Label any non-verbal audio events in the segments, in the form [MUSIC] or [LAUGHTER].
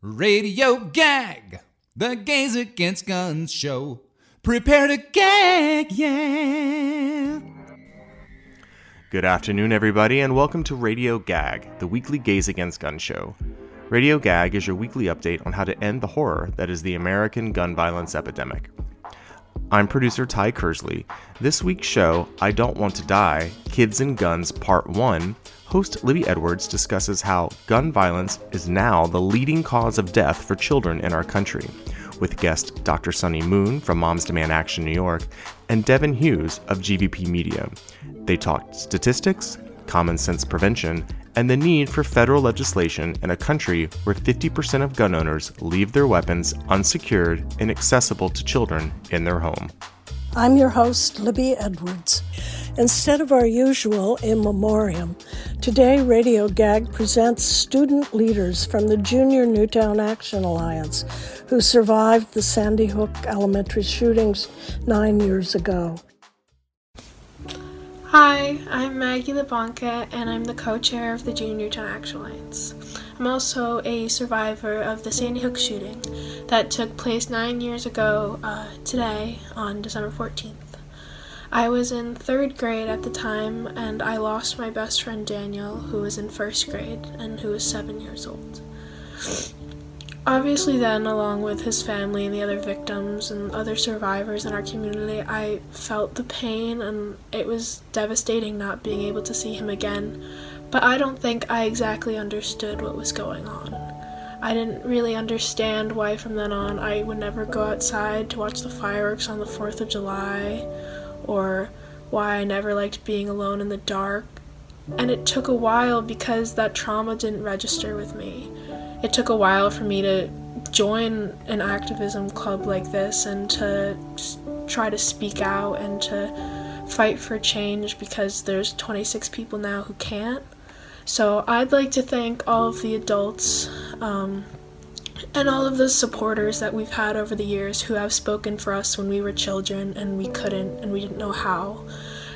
Radio Gag, the Gays Against Guns show. Prepare to gag, yeah. Good afternoon, everybody, and welcome to Radio Gag, the weekly Gays Against Guns show. Radio Gag is your weekly update on how to end the horror that is the American gun violence epidemic. I'm producer Ty Kersley. This week's show, I Don't Want to Die Kids and Guns Part 1, host Libby Edwards discusses how gun violence is now the leading cause of death for children in our country, with guest Dr. Sunny Moon from Moms Demand Action New York and Devin Hughes of GVpedia. They talked statistics, common sense prevention, and the need for federal legislation in a country where 50% of gun owners leave their weapons unsecured and accessible to children in their home. I'm your host, Libby Edwards. Instead of our usual in memoriam, today Radio Gag presents student leaders from the Junior Newtown Action Alliance who survived the Sandy Hook elementary shootings nine years ago. Hi, I'm Maggie LeBonca, and I'm the co chair of the Junior Newtown Action Alliance. I'm also a survivor of the Sandy Hook shooting that took place nine years ago uh, today on December 14th. I was in third grade at the time, and I lost my best friend Daniel, who was in first grade and who was seven years old. Obviously, then, along with his family and the other victims and other survivors in our community, I felt the pain and it was devastating not being able to see him again. But I don't think I exactly understood what was going on. I didn't really understand why from then on I would never go outside to watch the fireworks on the 4th of July, or why I never liked being alone in the dark. And it took a while because that trauma didn't register with me it took a while for me to join an activism club like this and to try to speak out and to fight for change because there's 26 people now who can't. So I'd like to thank all of the adults um, and all of the supporters that we've had over the years who have spoken for us when we were children and we couldn't and we didn't know how.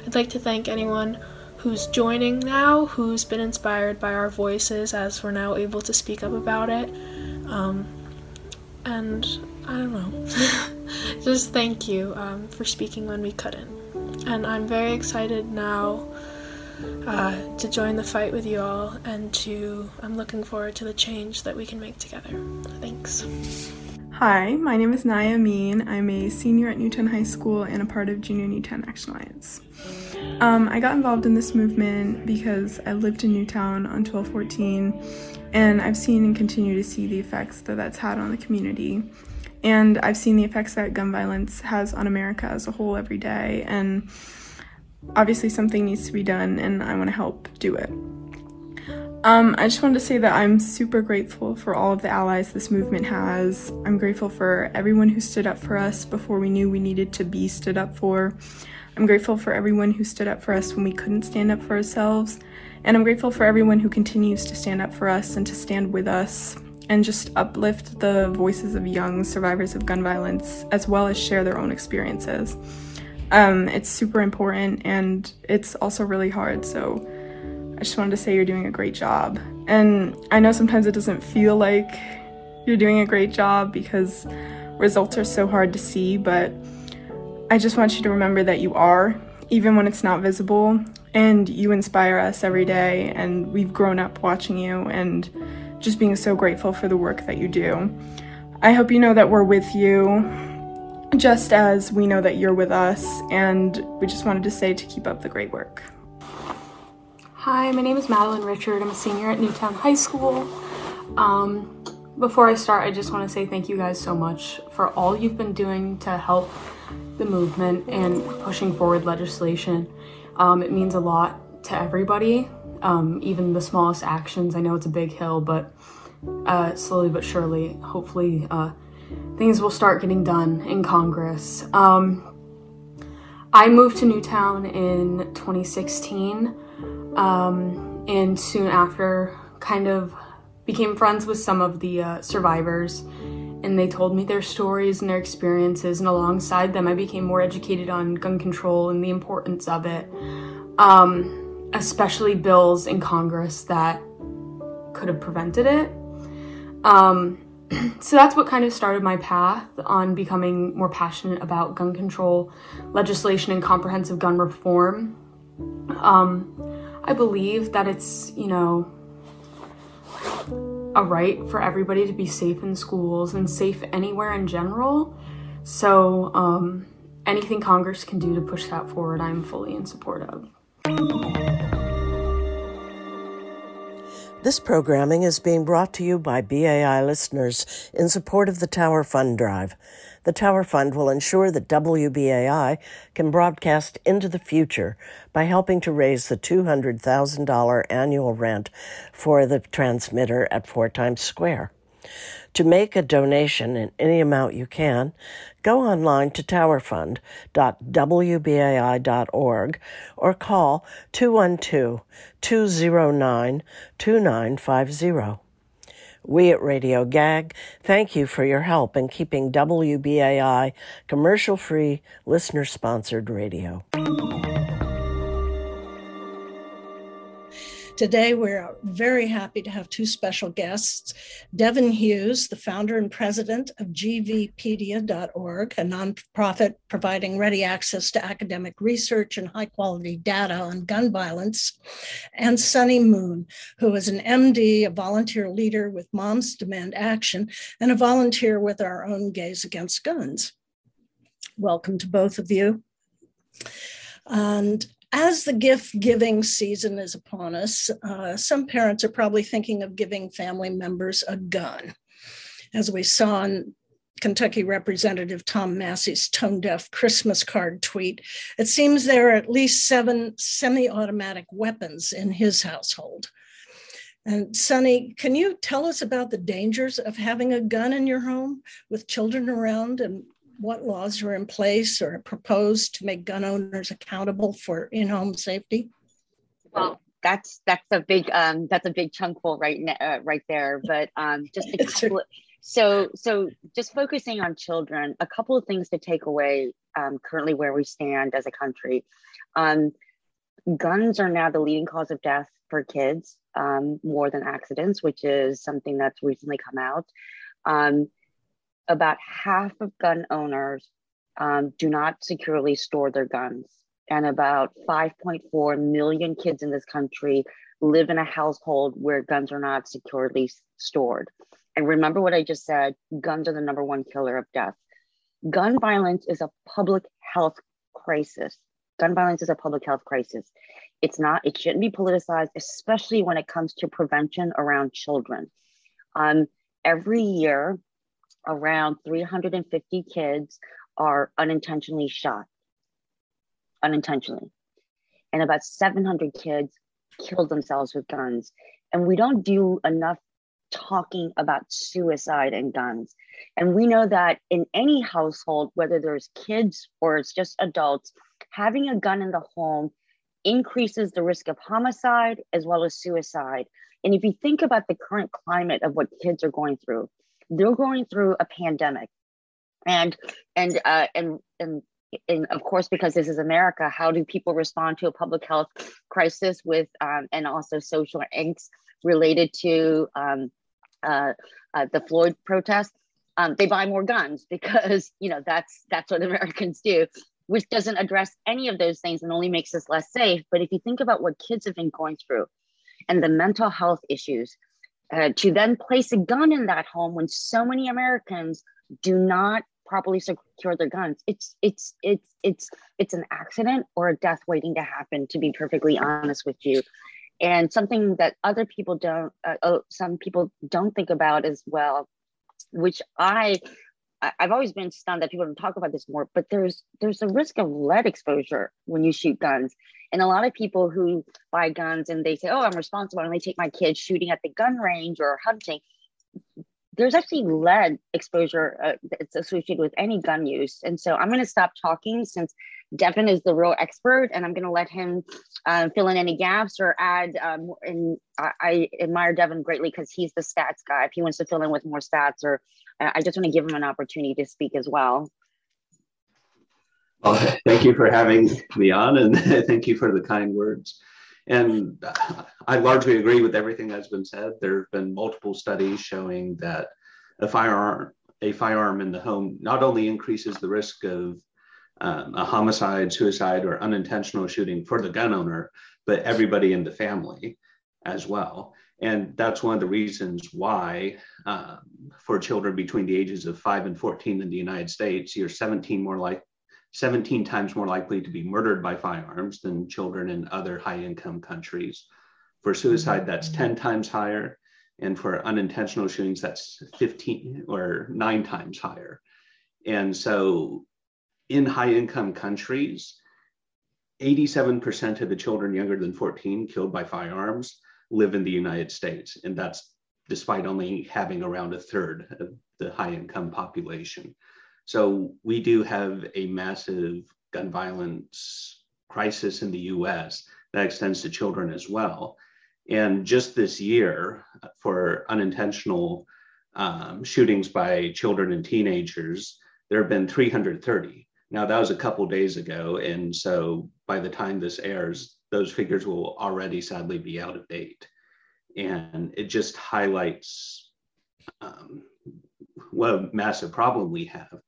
I'd like to thank anyone who's joining now, who's been inspired by our voices as we're now able to speak up about it. Um, and I don't know. [LAUGHS] Just thank you um, for speaking when we couldn't. And I'm very excited now uh, to join the fight with you all, and to I'm looking forward to the change that we can make together. Thanks. Hi, my name is Naya Amin. I'm a senior at Newtown High School and a part of Junior Newtown Action Alliance. Um, I got involved in this movement because I lived in Newtown on 1214, and I've seen and continue to see the effects that that's had on the community. And I've seen the effects that gun violence has on America as a whole every day, and obviously something needs to be done, and I want to help do it. Um, I just wanted to say that I'm super grateful for all of the allies this movement has. I'm grateful for everyone who stood up for us before we knew we needed to be stood up for. I'm grateful for everyone who stood up for us when we couldn't stand up for ourselves. And I'm grateful for everyone who continues to stand up for us and to stand with us and just uplift the voices of young survivors of gun violence as well as share their own experiences. Um, it's super important and it's also really hard. So I just wanted to say you're doing a great job. And I know sometimes it doesn't feel like you're doing a great job because results are so hard to see, but I just want you to remember that you are, even when it's not visible, and you inspire us every day, and we've grown up watching you and just being so grateful for the work that you do. I hope you know that we're with you, just as we know that you're with us, and we just wanted to say to keep up the great work. Hi, my name is Madeline Richard. I'm a senior at Newtown High School. Um, before I start, I just want to say thank you guys so much for all you've been doing to help the movement and pushing forward legislation. Um, it means a lot to everybody, um, even the smallest actions. I know it's a big hill, but uh, slowly but surely, hopefully, uh, things will start getting done in Congress. Um, I moved to Newtown in 2016, um, and soon after, kind of became friends with some of the uh, survivors and they told me their stories and their experiences and alongside them i became more educated on gun control and the importance of it um, especially bills in congress that could have prevented it um, [CLEARS THROAT] so that's what kind of started my path on becoming more passionate about gun control legislation and comprehensive gun reform. Um, I believe that it's, you know, a right for everybody to be safe in schools and safe anywhere in general. So, um, anything Congress can do to push that forward, I'm fully in support of. This programming is being brought to you by BAI listeners in support of the Tower Fund Drive. The Tower Fund will ensure that WBAI can broadcast into the future by helping to raise the $200,000 annual rent for the transmitter at Four Times Square. To make a donation in any amount you can, go online to towerfund.wbai.org or call 212-209-2950. We at Radio Gag thank you for your help in keeping WBAI commercial-free, listener-sponsored radio. Today, we're very happy to have two special guests Devin Hughes, the founder and president of GVpedia.org, a nonprofit providing ready access to academic research and high quality data on gun violence, and Sunny Moon, who is an MD, a volunteer leader with Moms Demand Action, and a volunteer with our own Gays Against Guns. Welcome to both of you. And as the gift giving season is upon us, uh, some parents are probably thinking of giving family members a gun. As we saw in Kentucky Representative Tom Massie's tone deaf Christmas card tweet, it seems there are at least seven semi automatic weapons in his household. And Sunny, can you tell us about the dangers of having a gun in your home with children around and what laws are in place or proposed to make gun owners accountable for in-home safety? Well, that's that's a big um, that's a big chunk full right now, uh, right there. But um, just [LAUGHS] a couple. So so just focusing on children, a couple of things to take away um, currently where we stand as a country. Um, guns are now the leading cause of death for kids um, more than accidents, which is something that's recently come out. Um, about half of gun owners um, do not securely store their guns. And about 5.4 million kids in this country live in a household where guns are not securely stored. And remember what I just said guns are the number one killer of death. Gun violence is a public health crisis. Gun violence is a public health crisis. It's not, it shouldn't be politicized, especially when it comes to prevention around children. Um, every year, around 350 kids are unintentionally shot, unintentionally. And about 700 kids kill themselves with guns. And we don't do enough talking about suicide and guns. And we know that in any household, whether there's kids or it's just adults, having a gun in the home increases the risk of homicide as well as suicide. And if you think about the current climate of what kids are going through, they're going through a pandemic. And and uh, and and and of course because this is america how do people respond to a public health crisis with um, and also social angst related to um, uh, uh, the floyd protest? Um, they buy more guns because [LAUGHS] you know that's that's what americans do which doesn't address any of those things and only makes us less safe. But if you think about what kids have been going through and the mental health issues uh, to then place a gun in that home when so many Americans do not properly secure their guns. It's it's it's it's it's an accident or a death waiting to happen. To be perfectly honest with you, and something that other people don't, uh, oh, some people don't think about as well, which I I've always been stunned that people don't talk about this more, but there's there's a risk of lead exposure when you shoot guns. And a lot of people who buy guns and they say, "Oh, I'm responsible," and they take my kids shooting at the gun range or hunting. There's actually lead exposure uh, that's associated with any gun use. And so I'm going to stop talking since Devin is the real expert, and I'm going to let him uh, fill in any gaps or add. Um, and I, I admire Devin greatly because he's the stats guy. If he wants to fill in with more stats, or uh, I just want to give him an opportunity to speak as well. Well, [LAUGHS] thank you for having me on, and [LAUGHS] thank you for the kind words. And I largely agree with everything that's been said. There have been multiple studies showing that a firearm a firearm in the home not only increases the risk of um, a homicide, suicide, or unintentional shooting for the gun owner, but everybody in the family as well. And that's one of the reasons why, um, for children between the ages of five and 14 in the United States, you're 17 more like 17 times more likely to be murdered by firearms than children in other high income countries. For suicide, that's mm-hmm. 10 times higher. And for unintentional shootings, that's 15 or nine times higher. And so in high income countries, 87% of the children younger than 14 killed by firearms live in the United States. And that's despite only having around a third of the high income population. So we do have a massive gun violence crisis in the US that extends to children as well. And just this year, for unintentional um, shootings by children and teenagers, there have been 330. Now, that was a couple days ago. And so by the time this airs, those figures will already sadly be out of date. And it just highlights um, what a massive problem we have.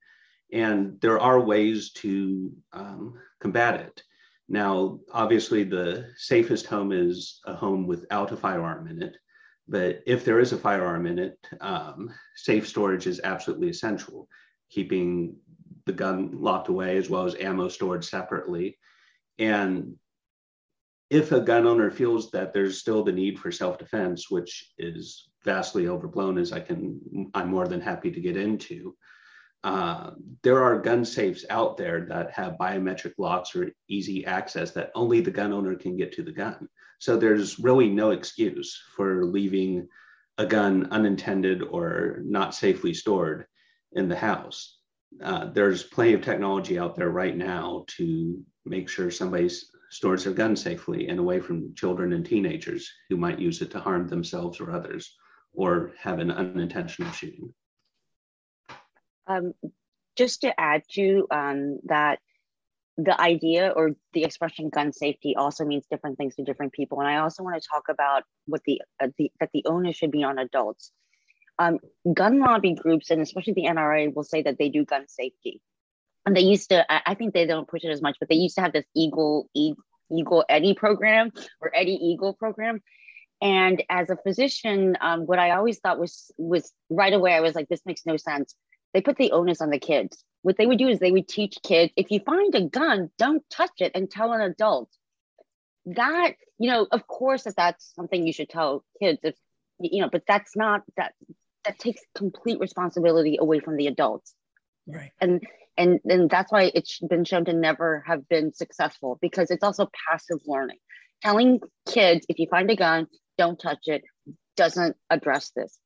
And there are ways to um, combat it. Now, obviously, the safest home is a home without a firearm in it. But if there is a firearm in it, um, safe storage is absolutely essential. Keeping the gun locked away as well as ammo stored separately. And if a gun owner feels that there's still the need for self-defense, which is vastly overblown, as I can, I'm more than happy to get into, uh, there are gun safes out there that have biometric locks or easy access that only the gun owner can get to the gun. So there's really no excuse for leaving a gun unintended or not safely stored in the house. Uh, there's plenty of technology out there right now to make sure somebody stores their gun safely and away from children and teenagers who might use it to harm themselves or others or have an unintentional shooting. Um, just to add to um, that, the idea or the expression gun safety also means different things to different people. And I also want to talk about what the, uh, the that the onus should be on adults. Um, gun lobby groups and especially the NRA will say that they do gun safety. And they used to, I, I think they don't push it as much, but they used to have this Eagle, Eagle Eddie program or Eddie Eagle program. And as a physician, um, what I always thought was was right away, I was like, this makes no sense they put the onus on the kids. What they would do is they would teach kids if you find a gun, don't touch it and tell an adult. That, you know, of course that that's something you should tell kids if you know, but that's not that that takes complete responsibility away from the adults. Right. And and and that's why it's been shown to never have been successful because it's also passive learning. Telling kids if you find a gun, don't touch it doesn't address this.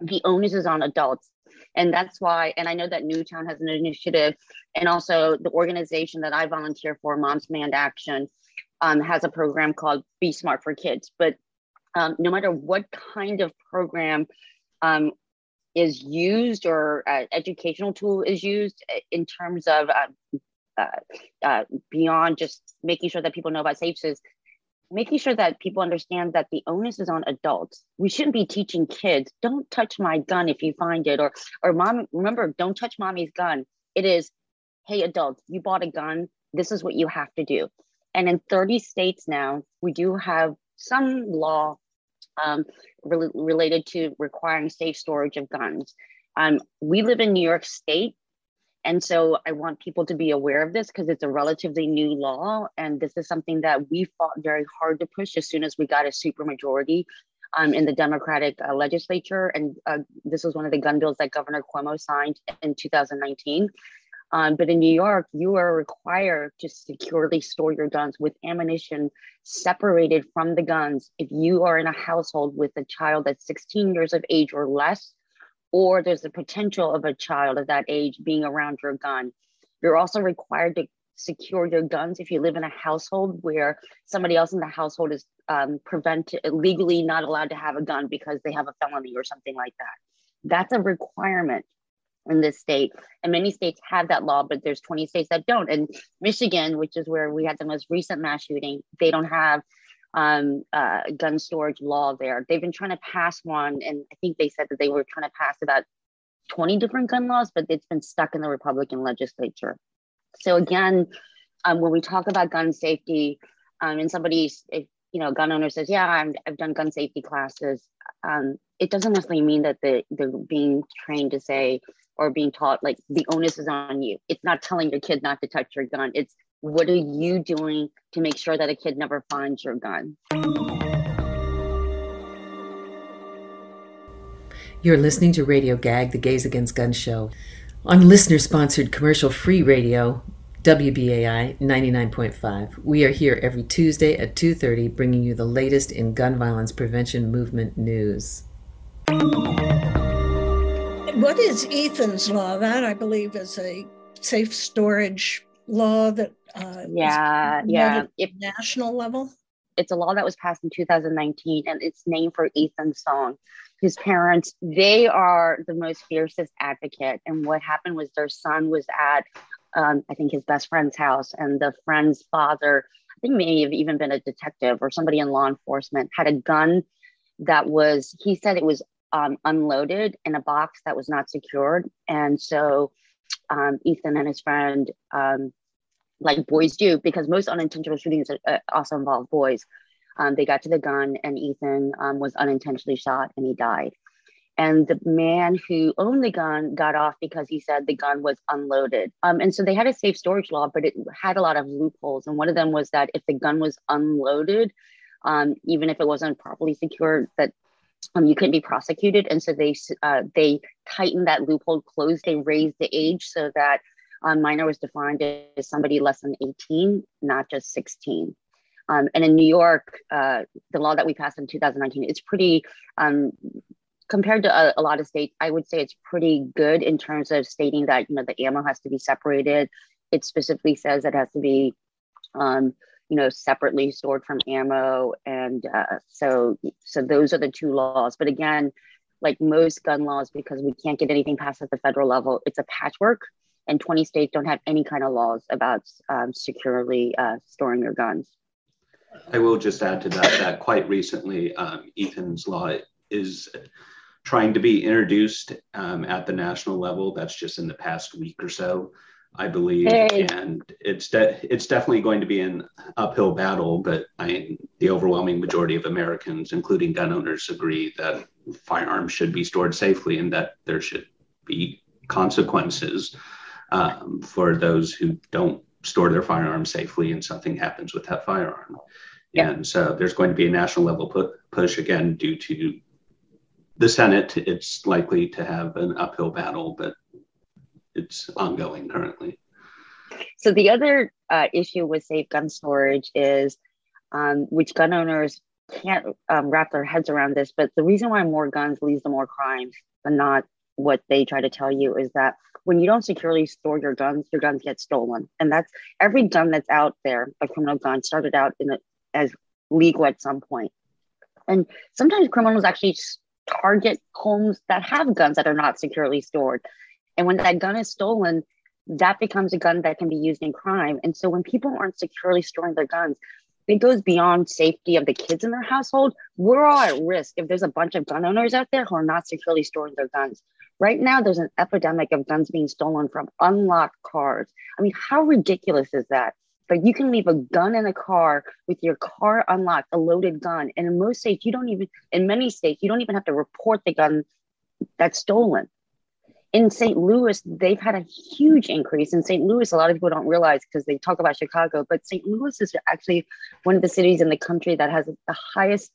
The onus is on adults and that's why, and I know that Newtown has an initiative, and also the organization that I volunteer for, Moms Demand Action, um, has a program called Be Smart for Kids. But um, no matter what kind of program um, is used or uh, educational tool is used uh, in terms of uh, uh, uh, beyond just making sure that people know about safes making sure that people understand that the onus is on adults. We shouldn't be teaching kids, don't touch my gun if you find it, or or mom, remember, don't touch mommy's gun. It is, hey, adults, you bought a gun. This is what you have to do. And in 30 states now, we do have some law um, re- related to requiring safe storage of guns. Um, we live in New York State, and so I want people to be aware of this because it's a relatively new law. And this is something that we fought very hard to push as soon as we got a supermajority um, in the Democratic uh, legislature. And uh, this was one of the gun bills that Governor Cuomo signed in 2019. Um, but in New York, you are required to securely store your guns with ammunition separated from the guns if you are in a household with a child that's 16 years of age or less or there's the potential of a child of that age being around your gun. You're also required to secure your guns if you live in a household where somebody else in the household is um, prevented legally not allowed to have a gun because they have a felony or something like that. That's a requirement in this state and many states have that law but there's 20 states that don't and michigan which is where we had the most recent mass shooting they don't have um, uh, gun storage law there. They've been trying to pass one, and I think they said that they were trying to pass about 20 different gun laws, but it's been stuck in the Republican legislature. So again, um, when we talk about gun safety, um, and somebody, if, you know, gun owner says, "Yeah, i have done gun safety classes," um, it doesn't necessarily mean that the, they're being trained to say or being taught like the onus is on you. It's not telling your kid not to touch your gun. It's what are you doing to make sure that a kid never finds your gun? You're listening to Radio Gag, the Gays Against Guns show, on listener sponsored commercial free radio, WBAI 99.5. We are here every Tuesday at 2:30 bringing you the latest in gun violence prevention movement news. What is Ethan's law? That I believe is a safe storage law that uh, yeah, yeah, if, national level. It's a law that was passed in 2019, and it's named for Ethan Song. His parents, they are the most fiercest advocate. And what happened was their son was at um, I think his best friend's house, and the friend's father, I think may have even been a detective or somebody in law enforcement, had a gun that was, he said it was um, unloaded in a box that was not secured. And so um, Ethan and his friend, um, like boys do, because most unintentional shootings uh, also involve boys, um, they got to the gun and Ethan um, was unintentionally shot and he died. And the man who owned the gun got off because he said the gun was unloaded. Um, and so they had a safe storage law, but it had a lot of loopholes. And one of them was that if the gun was unloaded, um, even if it wasn't properly secured, that um, you couldn't be prosecuted. And so they uh, they tightened that loophole, closed. They raised the age so that um, minor was defined as somebody less than 18, not just 16. Um, and in New York, uh, the law that we passed in 2019, it's pretty um, compared to a, a, lot of states, I would say it's pretty good in terms of stating that you know the ammo has to be separated. It specifically says it has to be, um, you know, separately stored from ammo, and uh, so so those are the two laws. But again, like most gun laws, because we can't get anything passed at the federal level, it's a patchwork, and 20 states don't have any kind of laws about um, securely uh, storing your guns. I will just add to that that quite recently, um, Ethan's law is trying to be introduced um, at the national level. That's just in the past week or so, I believe, hey. and it's de- it's definitely going to be an uphill battle. But I, the overwhelming majority of Americans, including gun owners, agree that firearms should be stored safely and that there should be consequences um, for those who don't store their firearms safely and something happens with that firearm. Yeah. And so there's going to be a national level pu- push again due to the Senate, it's likely to have an uphill battle, but it's ongoing currently. So the other uh, issue with safe gun storage is, um, which gun owners can't um, wrap their heads around this, but the reason why more guns leads to more crimes than not what they try to tell you is that when you don't securely store your guns, your guns get stolen, and that's every gun that's out there, a criminal gun, started out in a, as legal at some point. and sometimes criminals actually target homes that have guns that are not securely stored. And when that gun is stolen, that becomes a gun that can be used in crime. And so when people aren't securely storing their guns, it goes beyond safety of the kids in their household. We're all at risk if there's a bunch of gun owners out there who are not securely storing their guns. Right now, there's an epidemic of guns being stolen from unlocked cars. I mean, how ridiculous is that? But you can leave a gun in a car with your car unlocked, a loaded gun. And in most states, you don't even, in many states, you don't even have to report the gun that's stolen. In St. Louis, they've had a huge increase. In St. Louis, a lot of people don't realize because they talk about Chicago, but St. Louis is actually one of the cities in the country that has the highest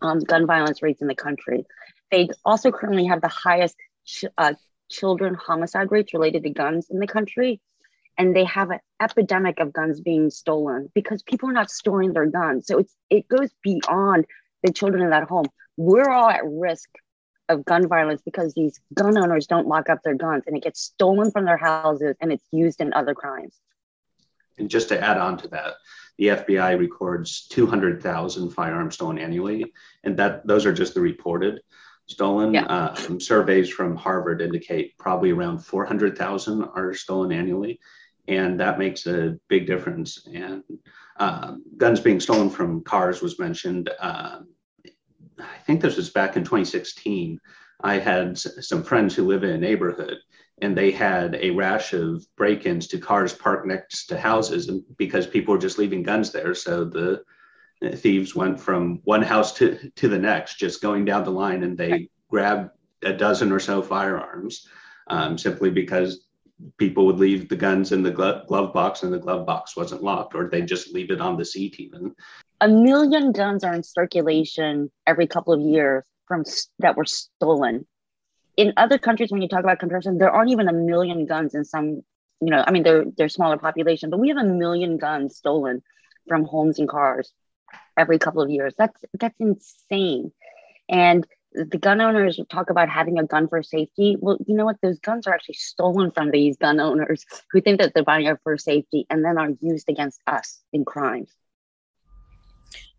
um, gun violence rates in the country. They also currently have the highest ch- uh, children homicide rates related to guns in the country and they have an epidemic of guns being stolen because people are not storing their guns. So it's it goes beyond the children in that home. We're all at risk of gun violence because these gun owners don't lock up their guns and it gets stolen from their houses and it's used in other crimes. And just to add on to that, the FBI records 200,000 firearms stolen annually, and that those are just the reported stolen. Yeah. Uh, surveys from Harvard indicate probably around 400,000 are stolen annually and that makes a big difference. And uh, guns being stolen from cars was mentioned. Uh, I think this was back in 2016. I had some friends who live in a neighborhood and they had a rash of break-ins to cars parked next to houses and because people were just leaving guns there so the thieves went from one house to, to the next just going down the line and they grabbed a dozen or so firearms um, simply because people would leave the guns in the glove, glove box and the glove box wasn't locked or they'd just leave it on the seat even. A million guns are in circulation every couple of years from that were stolen. In other countries, when you talk about comparison, there aren't even a million guns in some, you know, I mean, they're they're smaller population, but we have a million guns stolen from homes and cars every couple of years. That's that's insane. And the gun owners talk about having a gun for safety. Well, you know what? Those guns are actually stolen from these gun owners who think that they're buying it for safety and then are used against us in crimes.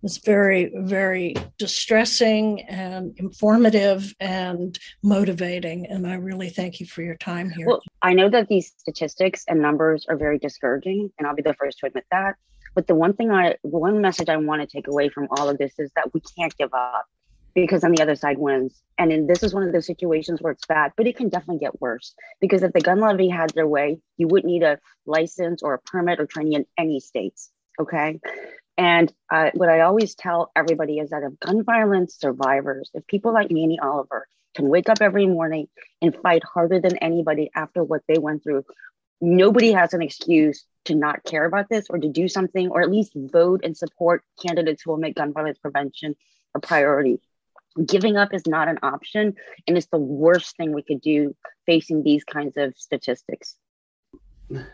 It's very, very distressing and informative and motivating. And I really thank you for your time here. Well, I know that these statistics and numbers are very discouraging, and I'll be the first to admit that. But the one thing I, one message I want to take away from all of this is that we can't give up because on the other side wins. And in, this is one of those situations where it's bad, but it can definitely get worse. Because if the gun lobby had their way, you wouldn't need a license or a permit or training in any states. Okay. And uh, what I always tell everybody is that if gun violence survivors, if people like Manny Oliver can wake up every morning and fight harder than anybody after what they went through, nobody has an excuse to not care about this or to do something or at least vote and support candidates who will make gun violence prevention a priority. Giving up is not an option, and it's the worst thing we could do facing these kinds of statistics.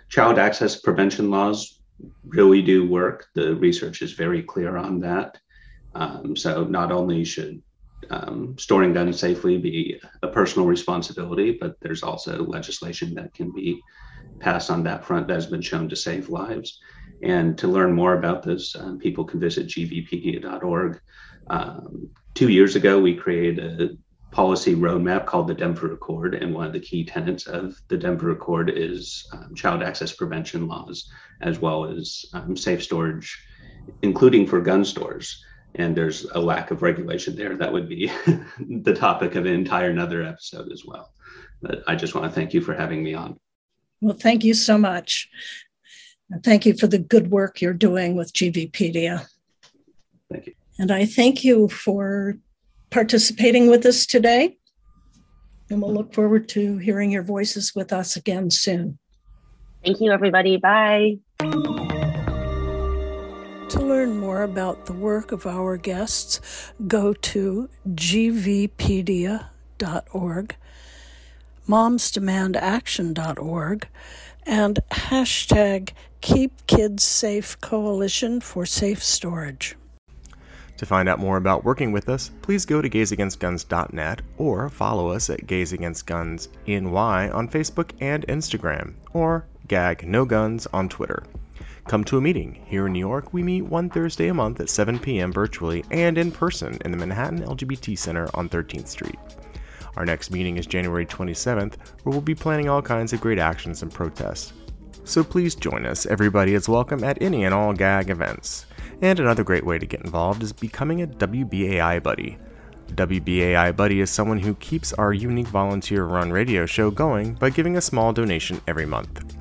Child access prevention laws really do work. The research is very clear on that. Um, so not only should um, storing guns safely be a personal responsibility, but there's also legislation that can be passed on that front that has been shown to save lives. And to learn more about this, um, people can visit gvpedia.org. Um, two years ago, we created a policy roadmap called the Denver Accord. And one of the key tenets of the Denver Accord is um, child access prevention laws, as well as um, safe storage, including for gun stores. And there's a lack of regulation there. That would be [LAUGHS] the topic of an entire another episode as well. But I just want to thank you for having me on. Well, thank you so much. And thank you for the good work you're doing with GVpedia. Thank you. And I thank you for participating with us today. And we'll look forward to hearing your voices with us again soon. Thank you, everybody. Bye. To learn more about the work of our guests, go to gvpedia.org, momsdemandaction.org, and hashtag Keep for Safe Storage. To find out more about working with us, please go to gaysagainstguns.net or follow us at Gays Against Guns NY on Facebook and Instagram, or Gag No Guns on Twitter. Come to a meeting. Here in New York, we meet one Thursday a month at 7 p.m. virtually and in person in the Manhattan LGBT Center on 13th Street. Our next meeting is January 27th, where we'll be planning all kinds of great actions and protests. So please join us. Everybody is welcome at any and all GAG events. And another great way to get involved is becoming a WBAI buddy. WBAI Buddy is someone who keeps our unique volunteer run radio show going by giving a small donation every month.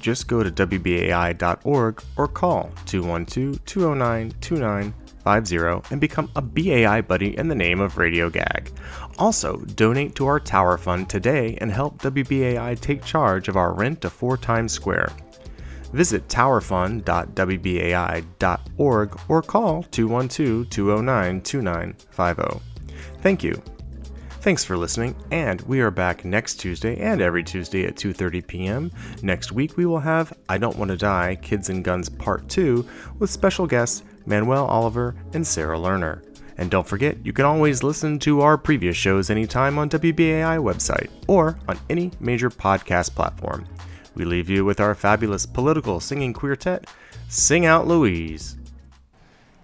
Just go to WBAI.org or call 212 209 2950 and become a BAI buddy in the name of Radio Gag. Also, donate to our Tower Fund today and help WBAI take charge of our rent of 4 Times Square. Visit towerfund.wbai.org or call 212 209 2950. Thank you. Thanks for listening, and we are back next Tuesday and every Tuesday at 2:30 p.m. Next week we will have I Don't Want to Die: Kids and Guns Part 2 with special guests Manuel Oliver and Sarah Lerner. And don't forget, you can always listen to our previous shows anytime on WBAI website or on any major podcast platform. We leave you with our fabulous political singing quartet, Sing Out Louise.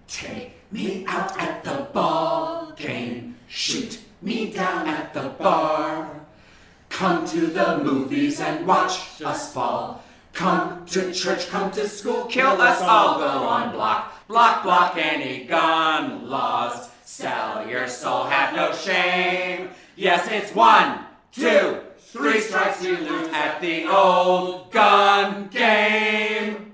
Take me out at the ball game, shoot me down at the bar. Come to the movies and watch us fall. Come to church, come to school, kill us all, go on block, block, block any gun laws. Sell your soul, have no shame. Yes, it's one, two, three strikes you lose at the old gun game.